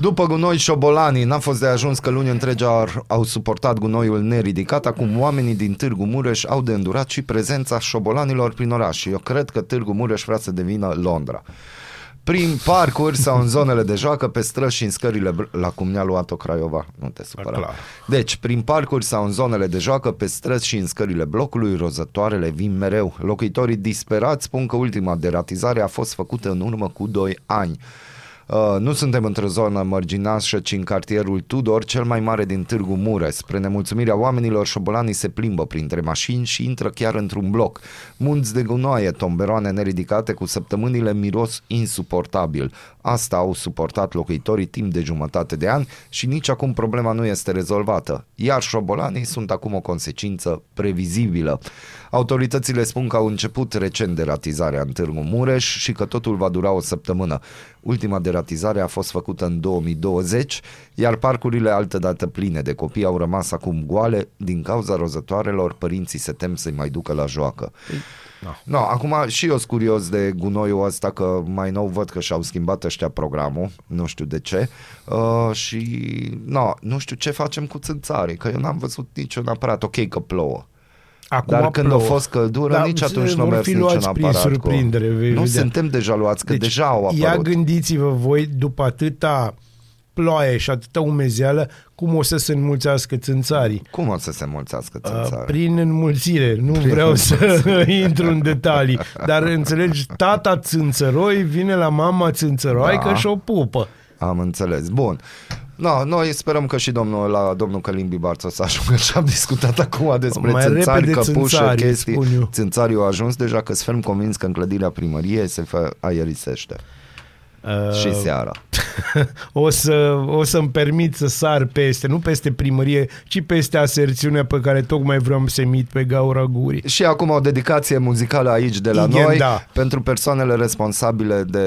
După gunoi șobolanii, n-a fost de ajuns că luni întregi ar, au suportat gunoiul neridicat, acum oamenii din Târgu Mureș au de îndurat și prezența șobolanilor prin oraș și eu cred că Târgu Mureș vrea să devină Londra. Prin parcuri sau în zonele de joacă, pe străzi și în scările... Br- la cum ne-a luat-o Craiova, nu te supăra. clar. Deci, prin parcuri sau în zonele de joacă, pe străzi și în scările blocului, rozătoarele vin mereu. Locuitorii disperați spun că ultima deratizare a fost făcută în urmă cu 2 ani. Uh, nu suntem într-o zonă mărginașă, ci în cartierul Tudor, cel mai mare din Târgu Mureș. Spre nemulțumirea oamenilor, șobolanii se plimbă printre mașini și intră chiar într-un bloc. Munți de gunoaie, tomberoane neridicate cu săptămânile miros insuportabil. Asta au suportat locuitorii timp de jumătate de ani și nici acum problema nu este rezolvată. Iar șobolanii sunt acum o consecință previzibilă. Autoritățile spun că au început recent deratizarea în Târgu Mureș și că totul va dura o săptămână. Ultima deratizare a fost făcută în 2020, iar parcurile altădată pline de copii au rămas acum goale din cauza rozătoarelor, părinții se tem să-i mai ducă la joacă. No, acum și eu sunt curios de gunoiul ăsta că mai nou văd că și-au schimbat ăștia programul, nu știu de ce uh, și no, nu știu ce facem cu țânțarii, că eu n-am văzut niciun aparat, ok că plouă. Acum Dar când plouă. a fost căldură, Da, nici atunci se nu vor mers fi niciun luați prin aparat. surprindere, cu... vei Nu vedea. suntem deja luați, că deja au Ia apărut. gândiți-vă voi, după atâta ploaie și atâta umezeală, cum o să se înmulțească țânțarii. Cum o să se mulțească Uh, țânțarii? Prin înmulțire, nu vreau să intru în detalii, dar înțelegi, tata țânțăroi vine la mama țânțăroaică Da. și o pupă. Am înțeles. Bun. No, noi sperăm că și domnul, la domnul Călim Bibarț o să ajungă și am discutat acum despre Mai țânțari, repede căpușă, țânțarii, chestii. spun eu. Țânțarii au ajuns deja că sunt ferm convins că în clădirea primăriei se fă, aerisește. Uh, Și seara. o, să, o să-mi permit să sar peste, nu peste primărie, ci peste aserțiunea pe care tocmai vreau să emit pe gaura gurii. Și acum o dedicație muzicală aici de la Igen, noi da. pentru persoanele responsabile de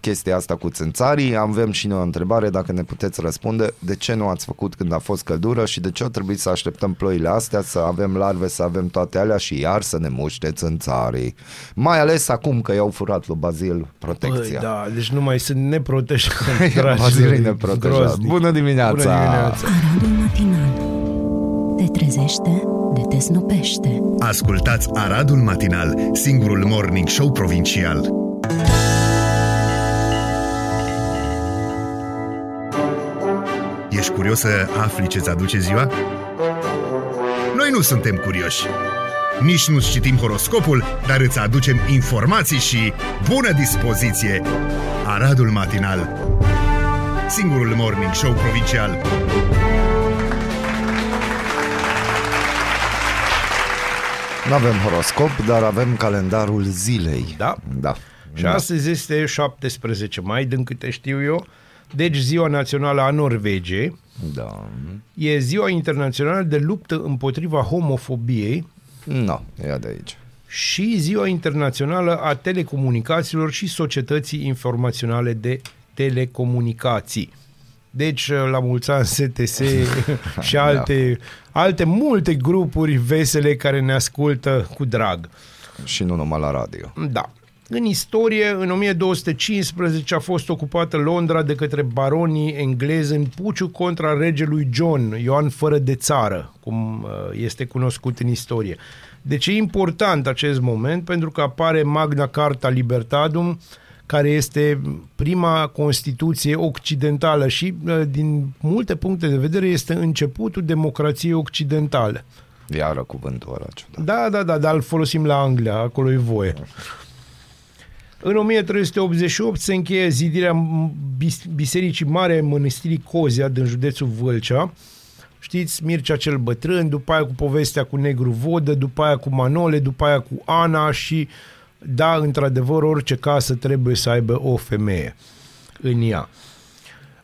chestia asta cu țânțarii. Avem și noi o întrebare, dacă ne puteți răspunde, de ce nu ați făcut când a fost căldură și de ce a trebuit să așteptăm ploile astea, să avem larve, să avem toate alea și iar să ne muște țânțarii. Mai ales acum că i-au furat lui Bazil protecția. Băi, da, deci nu mai sunt neprotejați. Bazil e neprotejat. Bună dimineața! Bună dimineața! Aradul matinal Te trezește, de te snopește Ascultați Aradul Matinal, singurul morning show provincial. Ești curios să afli ce-ți aduce ziua? Noi nu suntem curioși. Nici nu citim horoscopul, dar îți aducem informații și bună dispoziție. Aradul Matinal, singurul morning show provincial. Nu avem horoscop, dar avem calendarul zilei. Da. Da. Și astăzi este 17 mai, din câte știu eu, deci ziua națională a Norvegiei, Da. e ziua internațională de luptă împotriva homofobiei Nu, e de aici. și ziua internațională a telecomunicațiilor și societății informaționale de telecomunicații. Deci, la mulți ani STS și alte, alte multe grupuri vesele care ne ascultă cu drag. Și nu numai la radio. Da. În istorie, în 1215 a fost ocupată Londra de către baronii englezi în puciu contra regelui John, Ioan fără de țară, cum uh, este cunoscut în istorie. Deci e important acest moment pentru că apare Magna Carta Libertatum, care este prima Constituție occidentală și uh, din multe puncte de vedere este începutul democrației occidentale. Iară cuvântul ăla ciudat. Da, da, da, dar îl folosim la Anglia, acolo e voie. În 1388 se încheie zidirea Bisericii Mare Mănăstirii Cozia din județul Vâlcea. Știți, Mircea cel bătrân, după aia cu povestea cu Negru Vodă, după aia cu Manole, după aia cu Ana și da, într-adevăr, orice casă trebuie să aibă o femeie în ea.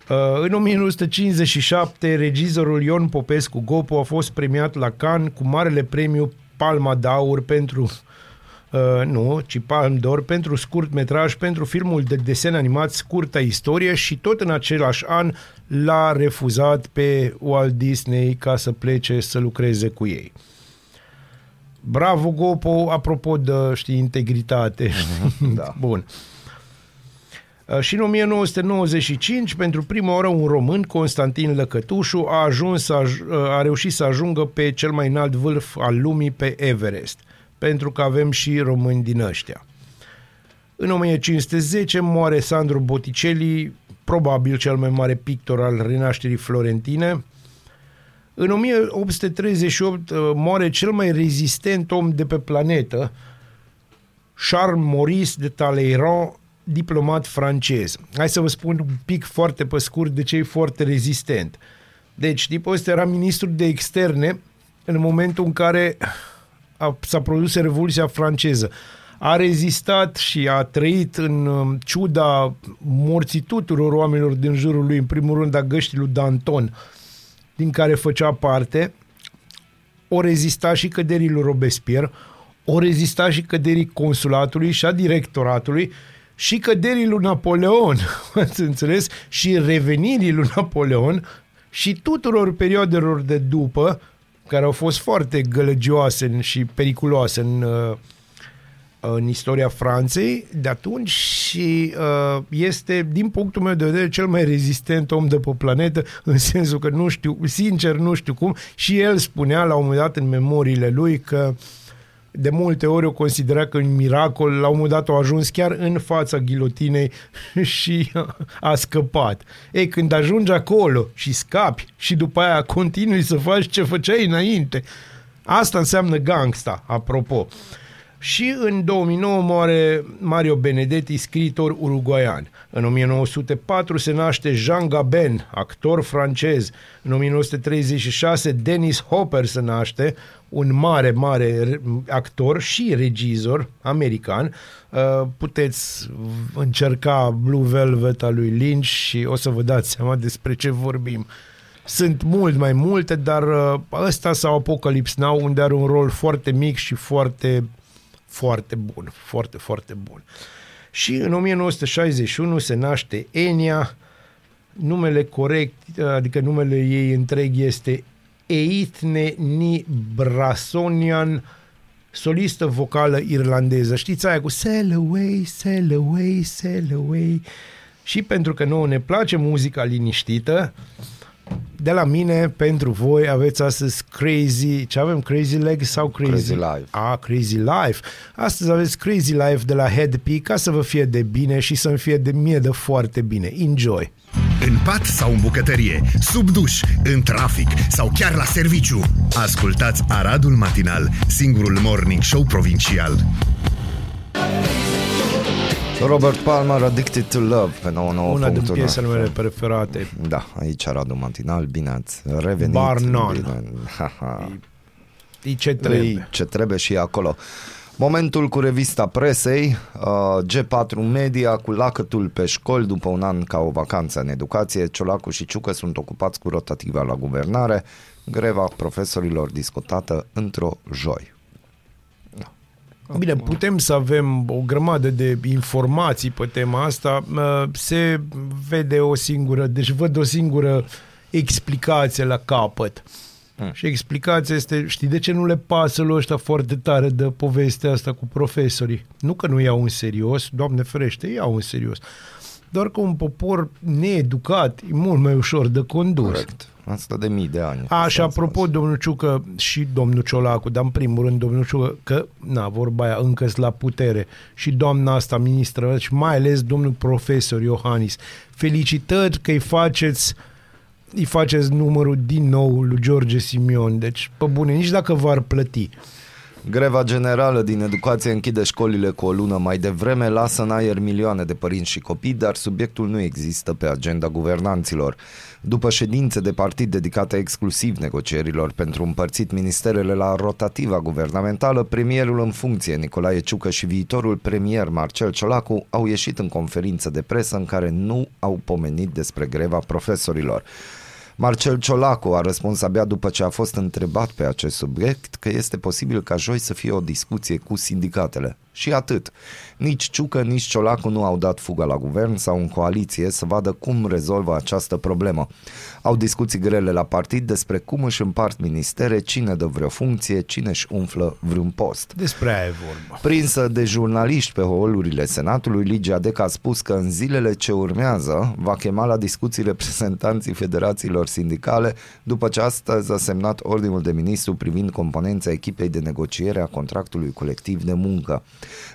Uh, în 1957, regizorul Ion Popescu Gopu a fost premiat la Cannes cu marele premiu Palma d'Aur pentru Uh, nu, ci Palm d'Or pentru scurt metraj, pentru filmul de desen animat Scurta Istorie și tot în același an l-a refuzat pe Walt Disney ca să plece să lucreze cu ei. Bravo, Gopo, apropo de, știi, integritate. Uh-huh, da. Bun. Uh, și în 1995, pentru prima oară, un român, Constantin Lăcătușu, a, ajuns, a, uh, a reușit să ajungă pe cel mai înalt vârf al lumii, pe Everest pentru că avem și români din ăștia. În 1510 moare Sandro Botticelli, probabil cel mai mare pictor al renașterii florentine. În 1838 uh, moare cel mai rezistent om de pe planetă, Charles Maurice de Talleyrand, diplomat francez. Hai să vă spun un pic foarte pe scurt de ce e foarte rezistent. Deci, tipul ăsta era ministru de externe în momentul în care a, s-a produs Revoluția franceză. A rezistat și a trăit în um, ciuda morții tuturor oamenilor din jurul lui, în primul rând a găștii lui Danton, din care făcea parte, o rezista și căderii lui Robespierre, o rezista și căderii consulatului și a directoratului și căderii lui Napoleon, ați înțeles, și revenirii lui Napoleon și tuturor perioadelor de după, care au fost foarte gălăgioase și periculoase în, uh, în istoria Franței de atunci și uh, este, din punctul meu de vedere, cel mai rezistent om de pe planetă, în sensul că nu știu, sincer nu știu cum, și el spunea la un moment dat în memoriile lui că uh, de multe ori o considera că un miracol, la un moment dat a ajuns chiar în fața ghilotinei și a scăpat. Ei, când ajungi acolo și scapi și după aia continui să faci ce făceai înainte, asta înseamnă gangsta, apropo. Și în 2009 moare Mario Benedetti, scriitor uruguaian. În 1904 se naște Jean Gabin, actor francez. În 1936 Dennis Hopper se naște, un mare, mare actor și regizor american. Uh, puteți încerca Blue Velvet al lui Lynch și o să vă dați seama despre ce vorbim. Sunt mult mai multe, dar uh, ăsta sau Apocalypse Now, unde are un rol foarte mic și foarte, foarte bun. Foarte, foarte bun. Și în 1961 se naște Enya, numele corect, adică numele ei întreg este Eitne Ni Brasonian, solistă vocală irlandeză. Știți aia cu Sail away, sail away, sail away. Și pentru că nouă ne place muzica liniștită, de la mine, pentru voi, aveți astăzi Crazy, ce avem? Crazy Legs sau Crazy? Crazy Life. Ah, Crazy Life. Astăzi aveți Crazy Life de la Head P ca să vă fie de bine și să-mi fie de mie de foarte bine. Enjoy! În pat sau în bucătărie, sub duș, în trafic sau chiar la serviciu. Ascultați Aradul Matinal, singurul morning show provincial. Robert Palmer, Addicted to Love, pe 99. Una din piesele mele preferate. Da, aici Radu Matinal, bine ați revenit. Bar none. Bine. Ha, ha. E ce trebuie. E ce trebuie și acolo. Momentul cu revista presei, uh, G4 Media cu lacătul pe școli după un an ca o vacanță în educație. Ciolacu și Ciucă sunt ocupați cu rotativa la guvernare. Greva profesorilor discutată într-o joi. Da. Bine, putem să avem o grămadă de informații pe tema asta. Uh, Se vede o singură, deci văd o singură explicație la capăt. Hmm. Și explicația este, știi de ce nu le pasă lui ăștia foarte tare de povestea asta cu profesorii? Nu că nu iau în serios, Doamne ferește, iau în serios. Doar că un popor needucat e mult mai ușor de condus. Corect. Asta de mii de ani. A, și Asta apropo, domnul Ciucă și domnul Ciolacu, dar în primul rând domnul Ciucă, că, na, vorba aia, încă la putere, și doamna asta, ministră, și mai ales domnul profesor Iohannis, felicitări că îi faceți îi faceți numărul din nou lui George Simion, deci, pe bune, nici dacă v-ar plăti. Greva generală din educație închide școlile cu o lună mai devreme, lasă în aer milioane de părinți și copii, dar subiectul nu există pe agenda guvernanților. După ședințe de partid dedicate exclusiv negocierilor pentru împărțit ministerele la rotativa guvernamentală, premierul în funcție Nicolae Ciucă și viitorul premier Marcel Ciolacu au ieșit în conferință de presă în care nu au pomenit despre greva profesorilor. Marcel Ciolacu a răspuns abia după ce a fost întrebat pe acest subiect că este posibil ca joi să fie o discuție cu sindicatele. Și atât. Nici Ciucă, nici Ciolacu nu au dat fuga la guvern sau în coaliție să vadă cum rezolvă această problemă. Au discuții grele la partid despre cum își împart ministere, cine dă vreo funcție, cine își umflă vreun post. Despre aia e vorba. Prinsă de jurnaliști pe holurile Senatului, Ligia Dec a spus că în zilele ce urmează va chema la discuții reprezentanții federațiilor sindicale după ce astăzi a semnat ordinul de ministru privind componența echipei de negociere a contractului colectiv de muncă.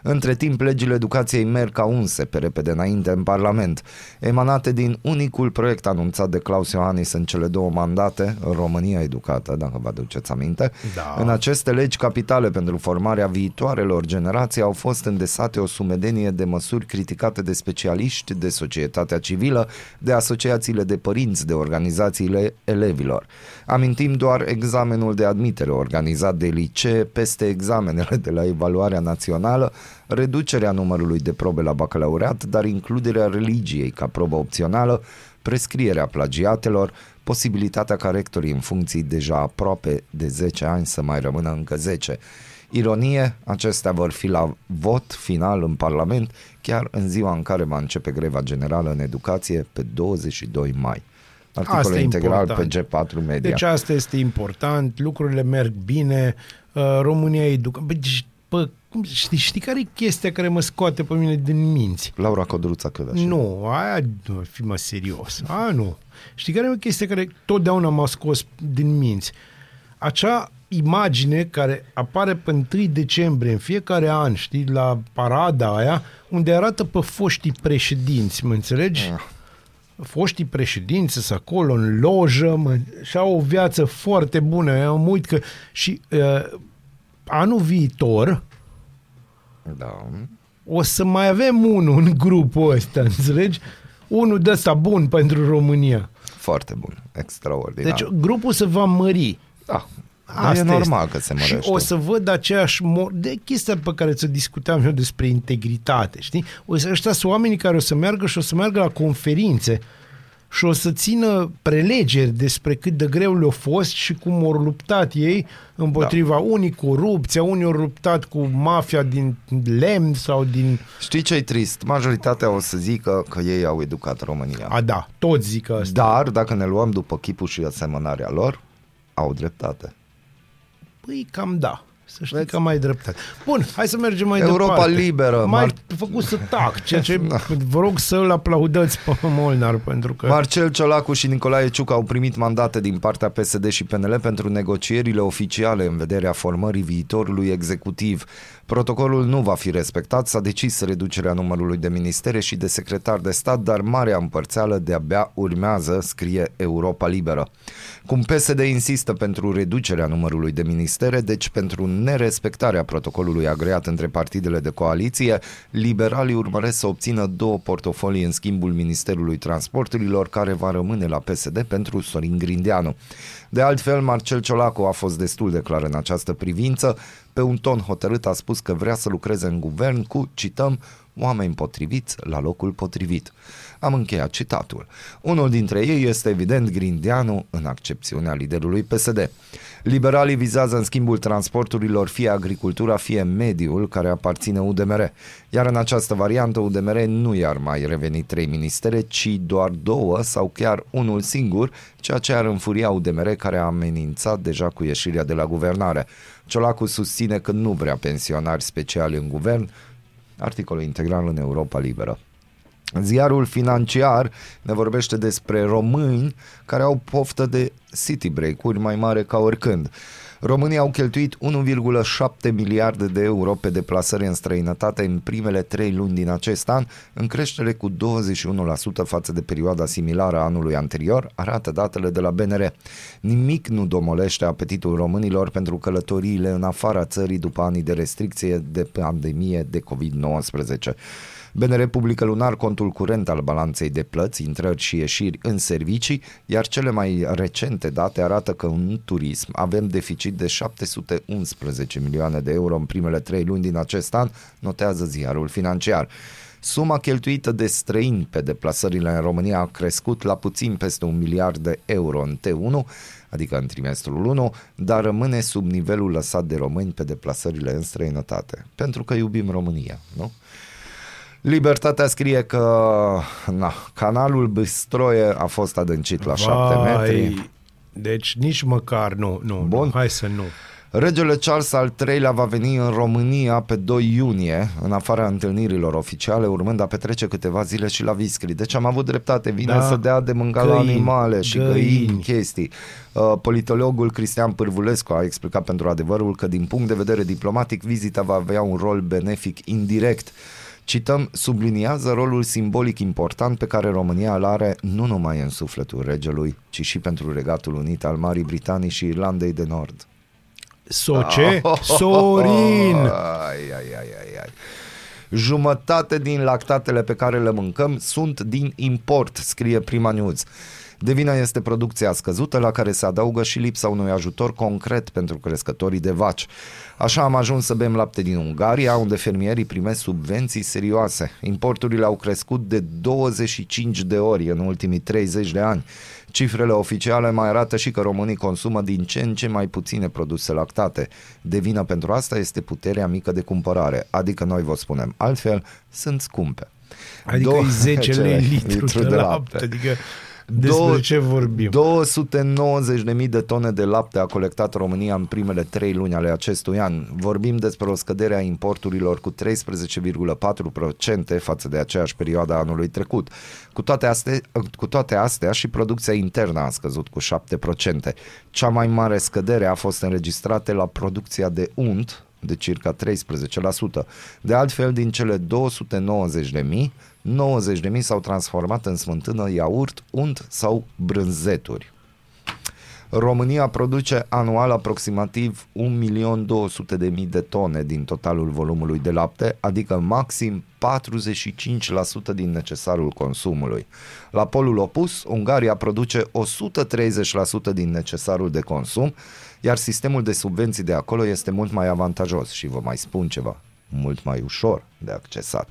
Între timp, legile educației merg ca unse pe repede înainte în Parlament, emanate din unicul proiect anunțat de Claus Iohannis în cele două mandate, România Educată, dacă vă aduceți aminte. Da. În aceste legi capitale pentru formarea viitoarelor generații au fost îndesate o sumedenie de măsuri criticate de specialiști, de societatea civilă, de asociațiile de părinți, de organizațiile elevilor. Amintim doar examenul de admitere organizat de licee peste examenele de la evaluarea națională, reducerea numărului de probe la bacalaureat, dar includerea religiei ca probă opțională, prescrierea plagiatelor, posibilitatea ca rectorii în funcții deja aproape de 10 ani să mai rămână încă 10. Ironie, acestea vor fi la vot final în Parlament chiar în ziua în care va începe greva generală în educație pe 22 mai. Articolul Asta e integral important. pe G4 Media. Deci asta este important, lucrurile merg bine, uh, România educă... Bă, deci, bă, cum- știi, știi care e chestia care mă scoate pe mine din minți? Laura Codruța Căveș. Nu, aia, nu, fi mă serios. A, nu. Știi care e o chestie care totdeauna m-a scos din minți? Acea imagine care apare pe 1 decembrie în fiecare an, știi, la parada aia, unde arată pe foștii președinți, mă înțelegi? Ah. Foștii președinți sunt acolo în lojă mă, și au o viață foarte bună. Eu mă uit că și uh, anul viitor Da. o să mai avem unul în grupul ăsta, înțelegi? Unul de ăsta bun pentru România. Foarte bun. Extraordinar. Deci grupul se va mări. da. Asta e normal este. că se Și mărește. o să văd aceeași mo- de chestia pe care ți-o discutam eu despre integritate, știi? O să ăștia sunt oamenii care o să meargă și o să meargă la conferințe și o să țină prelegeri despre cât de greu le-a fost și cum au luptat ei împotriva da. unii corupția, unii au luptat cu mafia din lemn sau din... Știi ce e trist? Majoritatea o să zică că ei au educat România. A, da, toți zic asta. Dar, dacă ne luăm după chipul și asemănarea lor, au dreptate. Păi cam da. Să știi Vezi? că mai dreptate. Bun, hai să mergem mai Europa departe. liberă, Mai Mar- făcut să tac, ceea ce Da. vă rog să îl aplaudați pe Molnar, pentru că... Marcel Ciolacu și Nicolae Ciucă au primit mandate din partea PSD și PNL pentru negocierile oficiale în vederea formării viitorului executiv. Protocolul nu va fi respectat, s-a decis reducerea numărului de ministere și de secretar de stat, dar marea împărțeală de-abia urmează, scrie Europa Liberă. Cum PSD insistă pentru reducerea numărului de ministere, deci pentru nerespectarea protocolului agreat între partidele de coaliție, liberalii urmăresc să obțină două portofolii în schimbul Ministerului Transporturilor, care va rămâne la PSD pentru Sorin Grindeanu. De altfel, Marcel Ciolacu a fost destul de clar în această privință. Pe un ton hotărât a spus că vrea să lucreze în guvern cu, cităm, oameni potriviți la locul potrivit. Am încheiat citatul. Unul dintre ei este evident Grindeanu în accepțiunea liderului PSD. Liberalii vizează în schimbul transporturilor fie agricultura, fie mediul care aparține UDMR. Iar în această variantă UDMR nu i-ar mai reveni trei ministere, ci doar două sau chiar unul singur, ceea ce ar înfuria UDMR care a amenințat deja cu ieșirea de la guvernare. Ciolacu susține că nu vrea pensionari speciali în guvern, articolul integral în Europa Liberă. Ziarul financiar ne vorbește despre români care au poftă de city break-uri mai mare ca oricând. Românii au cheltuit 1,7 miliarde de euro pe deplasări în străinătate în primele trei luni din acest an, în creștere cu 21% față de perioada similară a anului anterior, arată datele de la BNR. Nimic nu domolește apetitul românilor pentru călătoriile în afara țării după anii de restricție de pandemie de COVID-19. BNR publică lunar contul curent al balanței de plăți, intrări și ieșiri în servicii, iar cele mai recente date arată că în turism avem deficit de 711 milioane de euro în primele trei luni din acest an, notează ziarul financiar. Suma cheltuită de străini pe deplasările în România a crescut la puțin peste un miliard de euro în T1, adică în trimestrul 1, dar rămâne sub nivelul lăsat de români pe deplasările în străinătate. Pentru că iubim România, nu? Libertatea scrie că na, canalul Băstroie a fost adâncit la 7 metri. Deci nici măcar nu, nu, Bun. nu, hai să nu. Regele Charles al III-lea va veni în România pe 2 iunie, în afara întâlnirilor oficiale, urmând a petrece câteva zile și la Viscri. Deci am avut dreptate, vine Da. să dea de mâncat la Găini, animale și găini, găini. chestii. Uh, politologul Cristian Pârvulescu a explicat pentru adevărul că din punct de vedere diplomatic vizita va avea un rol benefic indirect. Cităm, subliniază rolul simbolic important pe care România îl are nu numai în sufletul regelui, ci și pentru Regatul Unit al Marii Britanii și Irlandei de Nord. Soce, Sorin. Ai, ai, ai, ai, ai. Jumătate din lactatele pe care le mâncăm sunt din import, scrie Prima News. De vină este producția scăzută la care se adaugă și lipsa unui ajutor concret pentru crescătorii de vaci. Așa am ajuns să bem lapte din Ungaria, unde fermierii primesc subvenții serioase. Importurile au crescut de 25 de ori în ultimii 30 de ani. Cifrele oficiale mai arată și că românii consumă din ce în ce mai puține produse lactate. De vină pentru asta este puterea mică de cumpărare, adică noi vă spunem altfel, sunt scumpe. Adică Două- e 10 ce- lei litru de, lapte. Adică despre ce vorbim? 290.000 de tone de lapte a colectat România în primele trei luni ale acestui an. Vorbim despre o scădere a importurilor cu 13,4% față de aceeași perioadă a anului trecut. Cu toate, astea, cu toate astea și producția internă a scăzut cu 7%. Cea mai mare scădere a fost înregistrată la producția de unt, de circa 13%. De altfel, din cele 290.000, 90.000 s-au transformat în smântână, iaurt, unt sau brânzeturi. România produce anual aproximativ 1.200.000 de tone din totalul volumului de lapte, adică maxim 45% din necesarul consumului. La polul opus, Ungaria produce 130% din necesarul de consum, iar sistemul de subvenții de acolo este mult mai avantajos și vă mai spun ceva, mult mai ușor de accesat.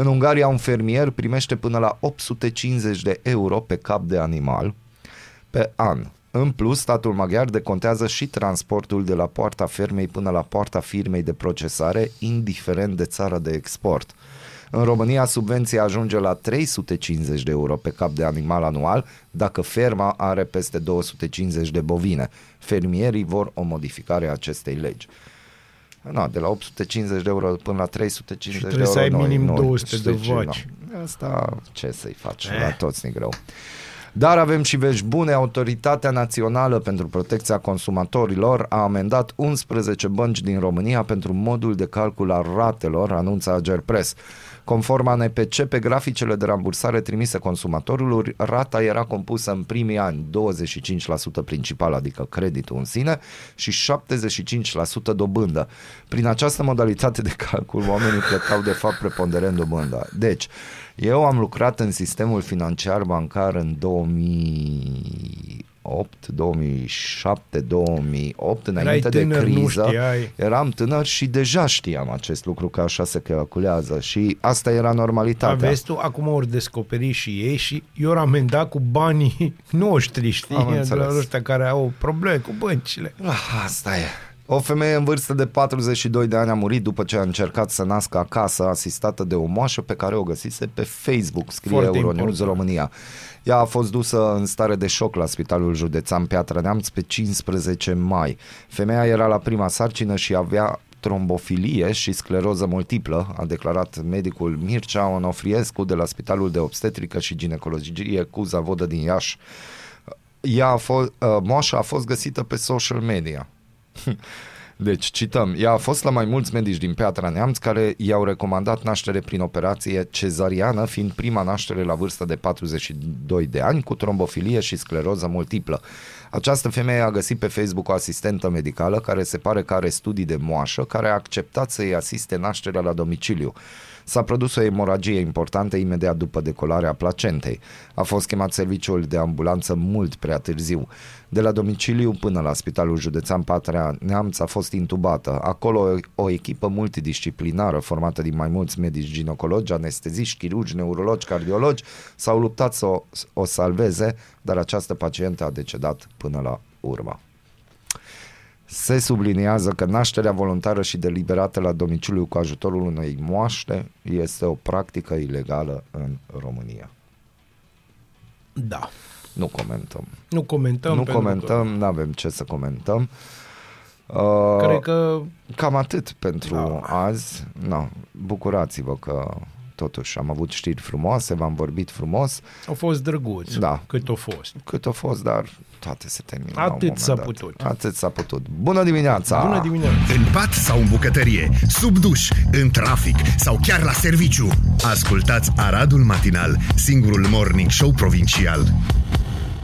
În Ungaria, un fermier primește până la 850 de euro pe cap de animal pe an. În plus, statul maghiar decontează și transportul de la poarta fermei până la poarta firmei de procesare, indiferent de țara de export. În România, subvenția ajunge la 350 de euro pe cap de animal anual dacă ferma are peste 250 de bovine. Fermierii vor o modificare a acestei legi. Na, de la 850 de euro până la 350 Și de trebuie euro. să ai noi- minim noi- 200 de știi ce, vaci. na. Asta ce să-i faci, Eh. la toți ni greu. Dar avem și vești bune. Autoritatea Națională pentru Protecția Consumatorilor a amendat 11 bănci din România pentru modul de calcul al ratelor, anunță Agerpres. Conform ANPC, pe graficele de rambursare trimise consumatorului, rata era compusă în primii ani 25% principal, adică creditul în sine, și 75% dobândă. Prin această modalitate de calcul, oamenii plăteau de fapt preponderent dobânda. Deci, eu am lucrat în sistemul financiar bancar în 2008, 2007, 2008, înainte Erai de tânăr, nu criză. știai. Eram tânăr și deja știam acest lucru că așa se calculează și asta era normalitatea. Aveți tu, acum ori descoperi și ei și eu am amendat cu banii noștri, știi? Am De înțeles. la ăștia care au probleme cu băncile. Ah, Asta e. O femeie în vârstă de 42 de ani a murit după ce a încercat să nască acasă, asistată de o moașă pe care o găsise pe Facebook, scrie Foarte Euronews important. România. Ea a fost dusă în stare de șoc la Spitalul Județean Piatra Neamț pe 15 mai. Femeia era la prima sarcină și avea trombofilie și scleroză multiplă, a declarat medicul Mircea Onofriescu de la Spitalul de Obstetrică și Ginecologie cu Zavodă din Iași. Ea a fost, uh, moașa a fost găsită pe social media. Deci, cităm, ea a fost la mai mulți medici din Piatra Neamț care i-au recomandat naștere prin operație cezariană, fiind prima naștere la vârstă de 42 de ani, cu trombofilie și scleroză multiplă. Această femeie a găsit pe Facebook o asistentă medicală care se pare că are studii de moașă, care a acceptat să-i asiste nașterea la domiciliu. S-a produs o emoragie importantă imediat după decolarea placentei. A fost chemat serviciul de ambulanță mult prea târziu. De la domiciliu până la Spitalul Județean Patria Neamț a fost intubată. Acolo o, o echipă multidisciplinară formată din mai mulți medici ginecologi, anesteziști, chirurgi, neurologi, cardiologi s-au luptat să o, o salveze, dar această pacientă a decedat până la urmă. Se subliniază că nașterea voluntară și deliberată la domiciliu cu ajutorul unei moaște este o practică ilegală în România. Da. Nu comentăm. Nu comentăm. nu pentru comentăm, nu avem ce să comentăm. Că, Uh, cred că Cam atât pentru Da. azi. No, bucurați-vă că totuși am avut știri frumoase, v-am vorbit frumos, au fost drăguți. Da. Cât au fost. cât a fost, dar toate se termină. la un Atât moment s-a dat. putut. Atât s-a putut. Bună dimineața! Bună dimineața! În pat sau în bucătărie, sub duș, în trafic sau chiar la serviciu. Ascultați Aradul Matinal, singurul morning show provincial.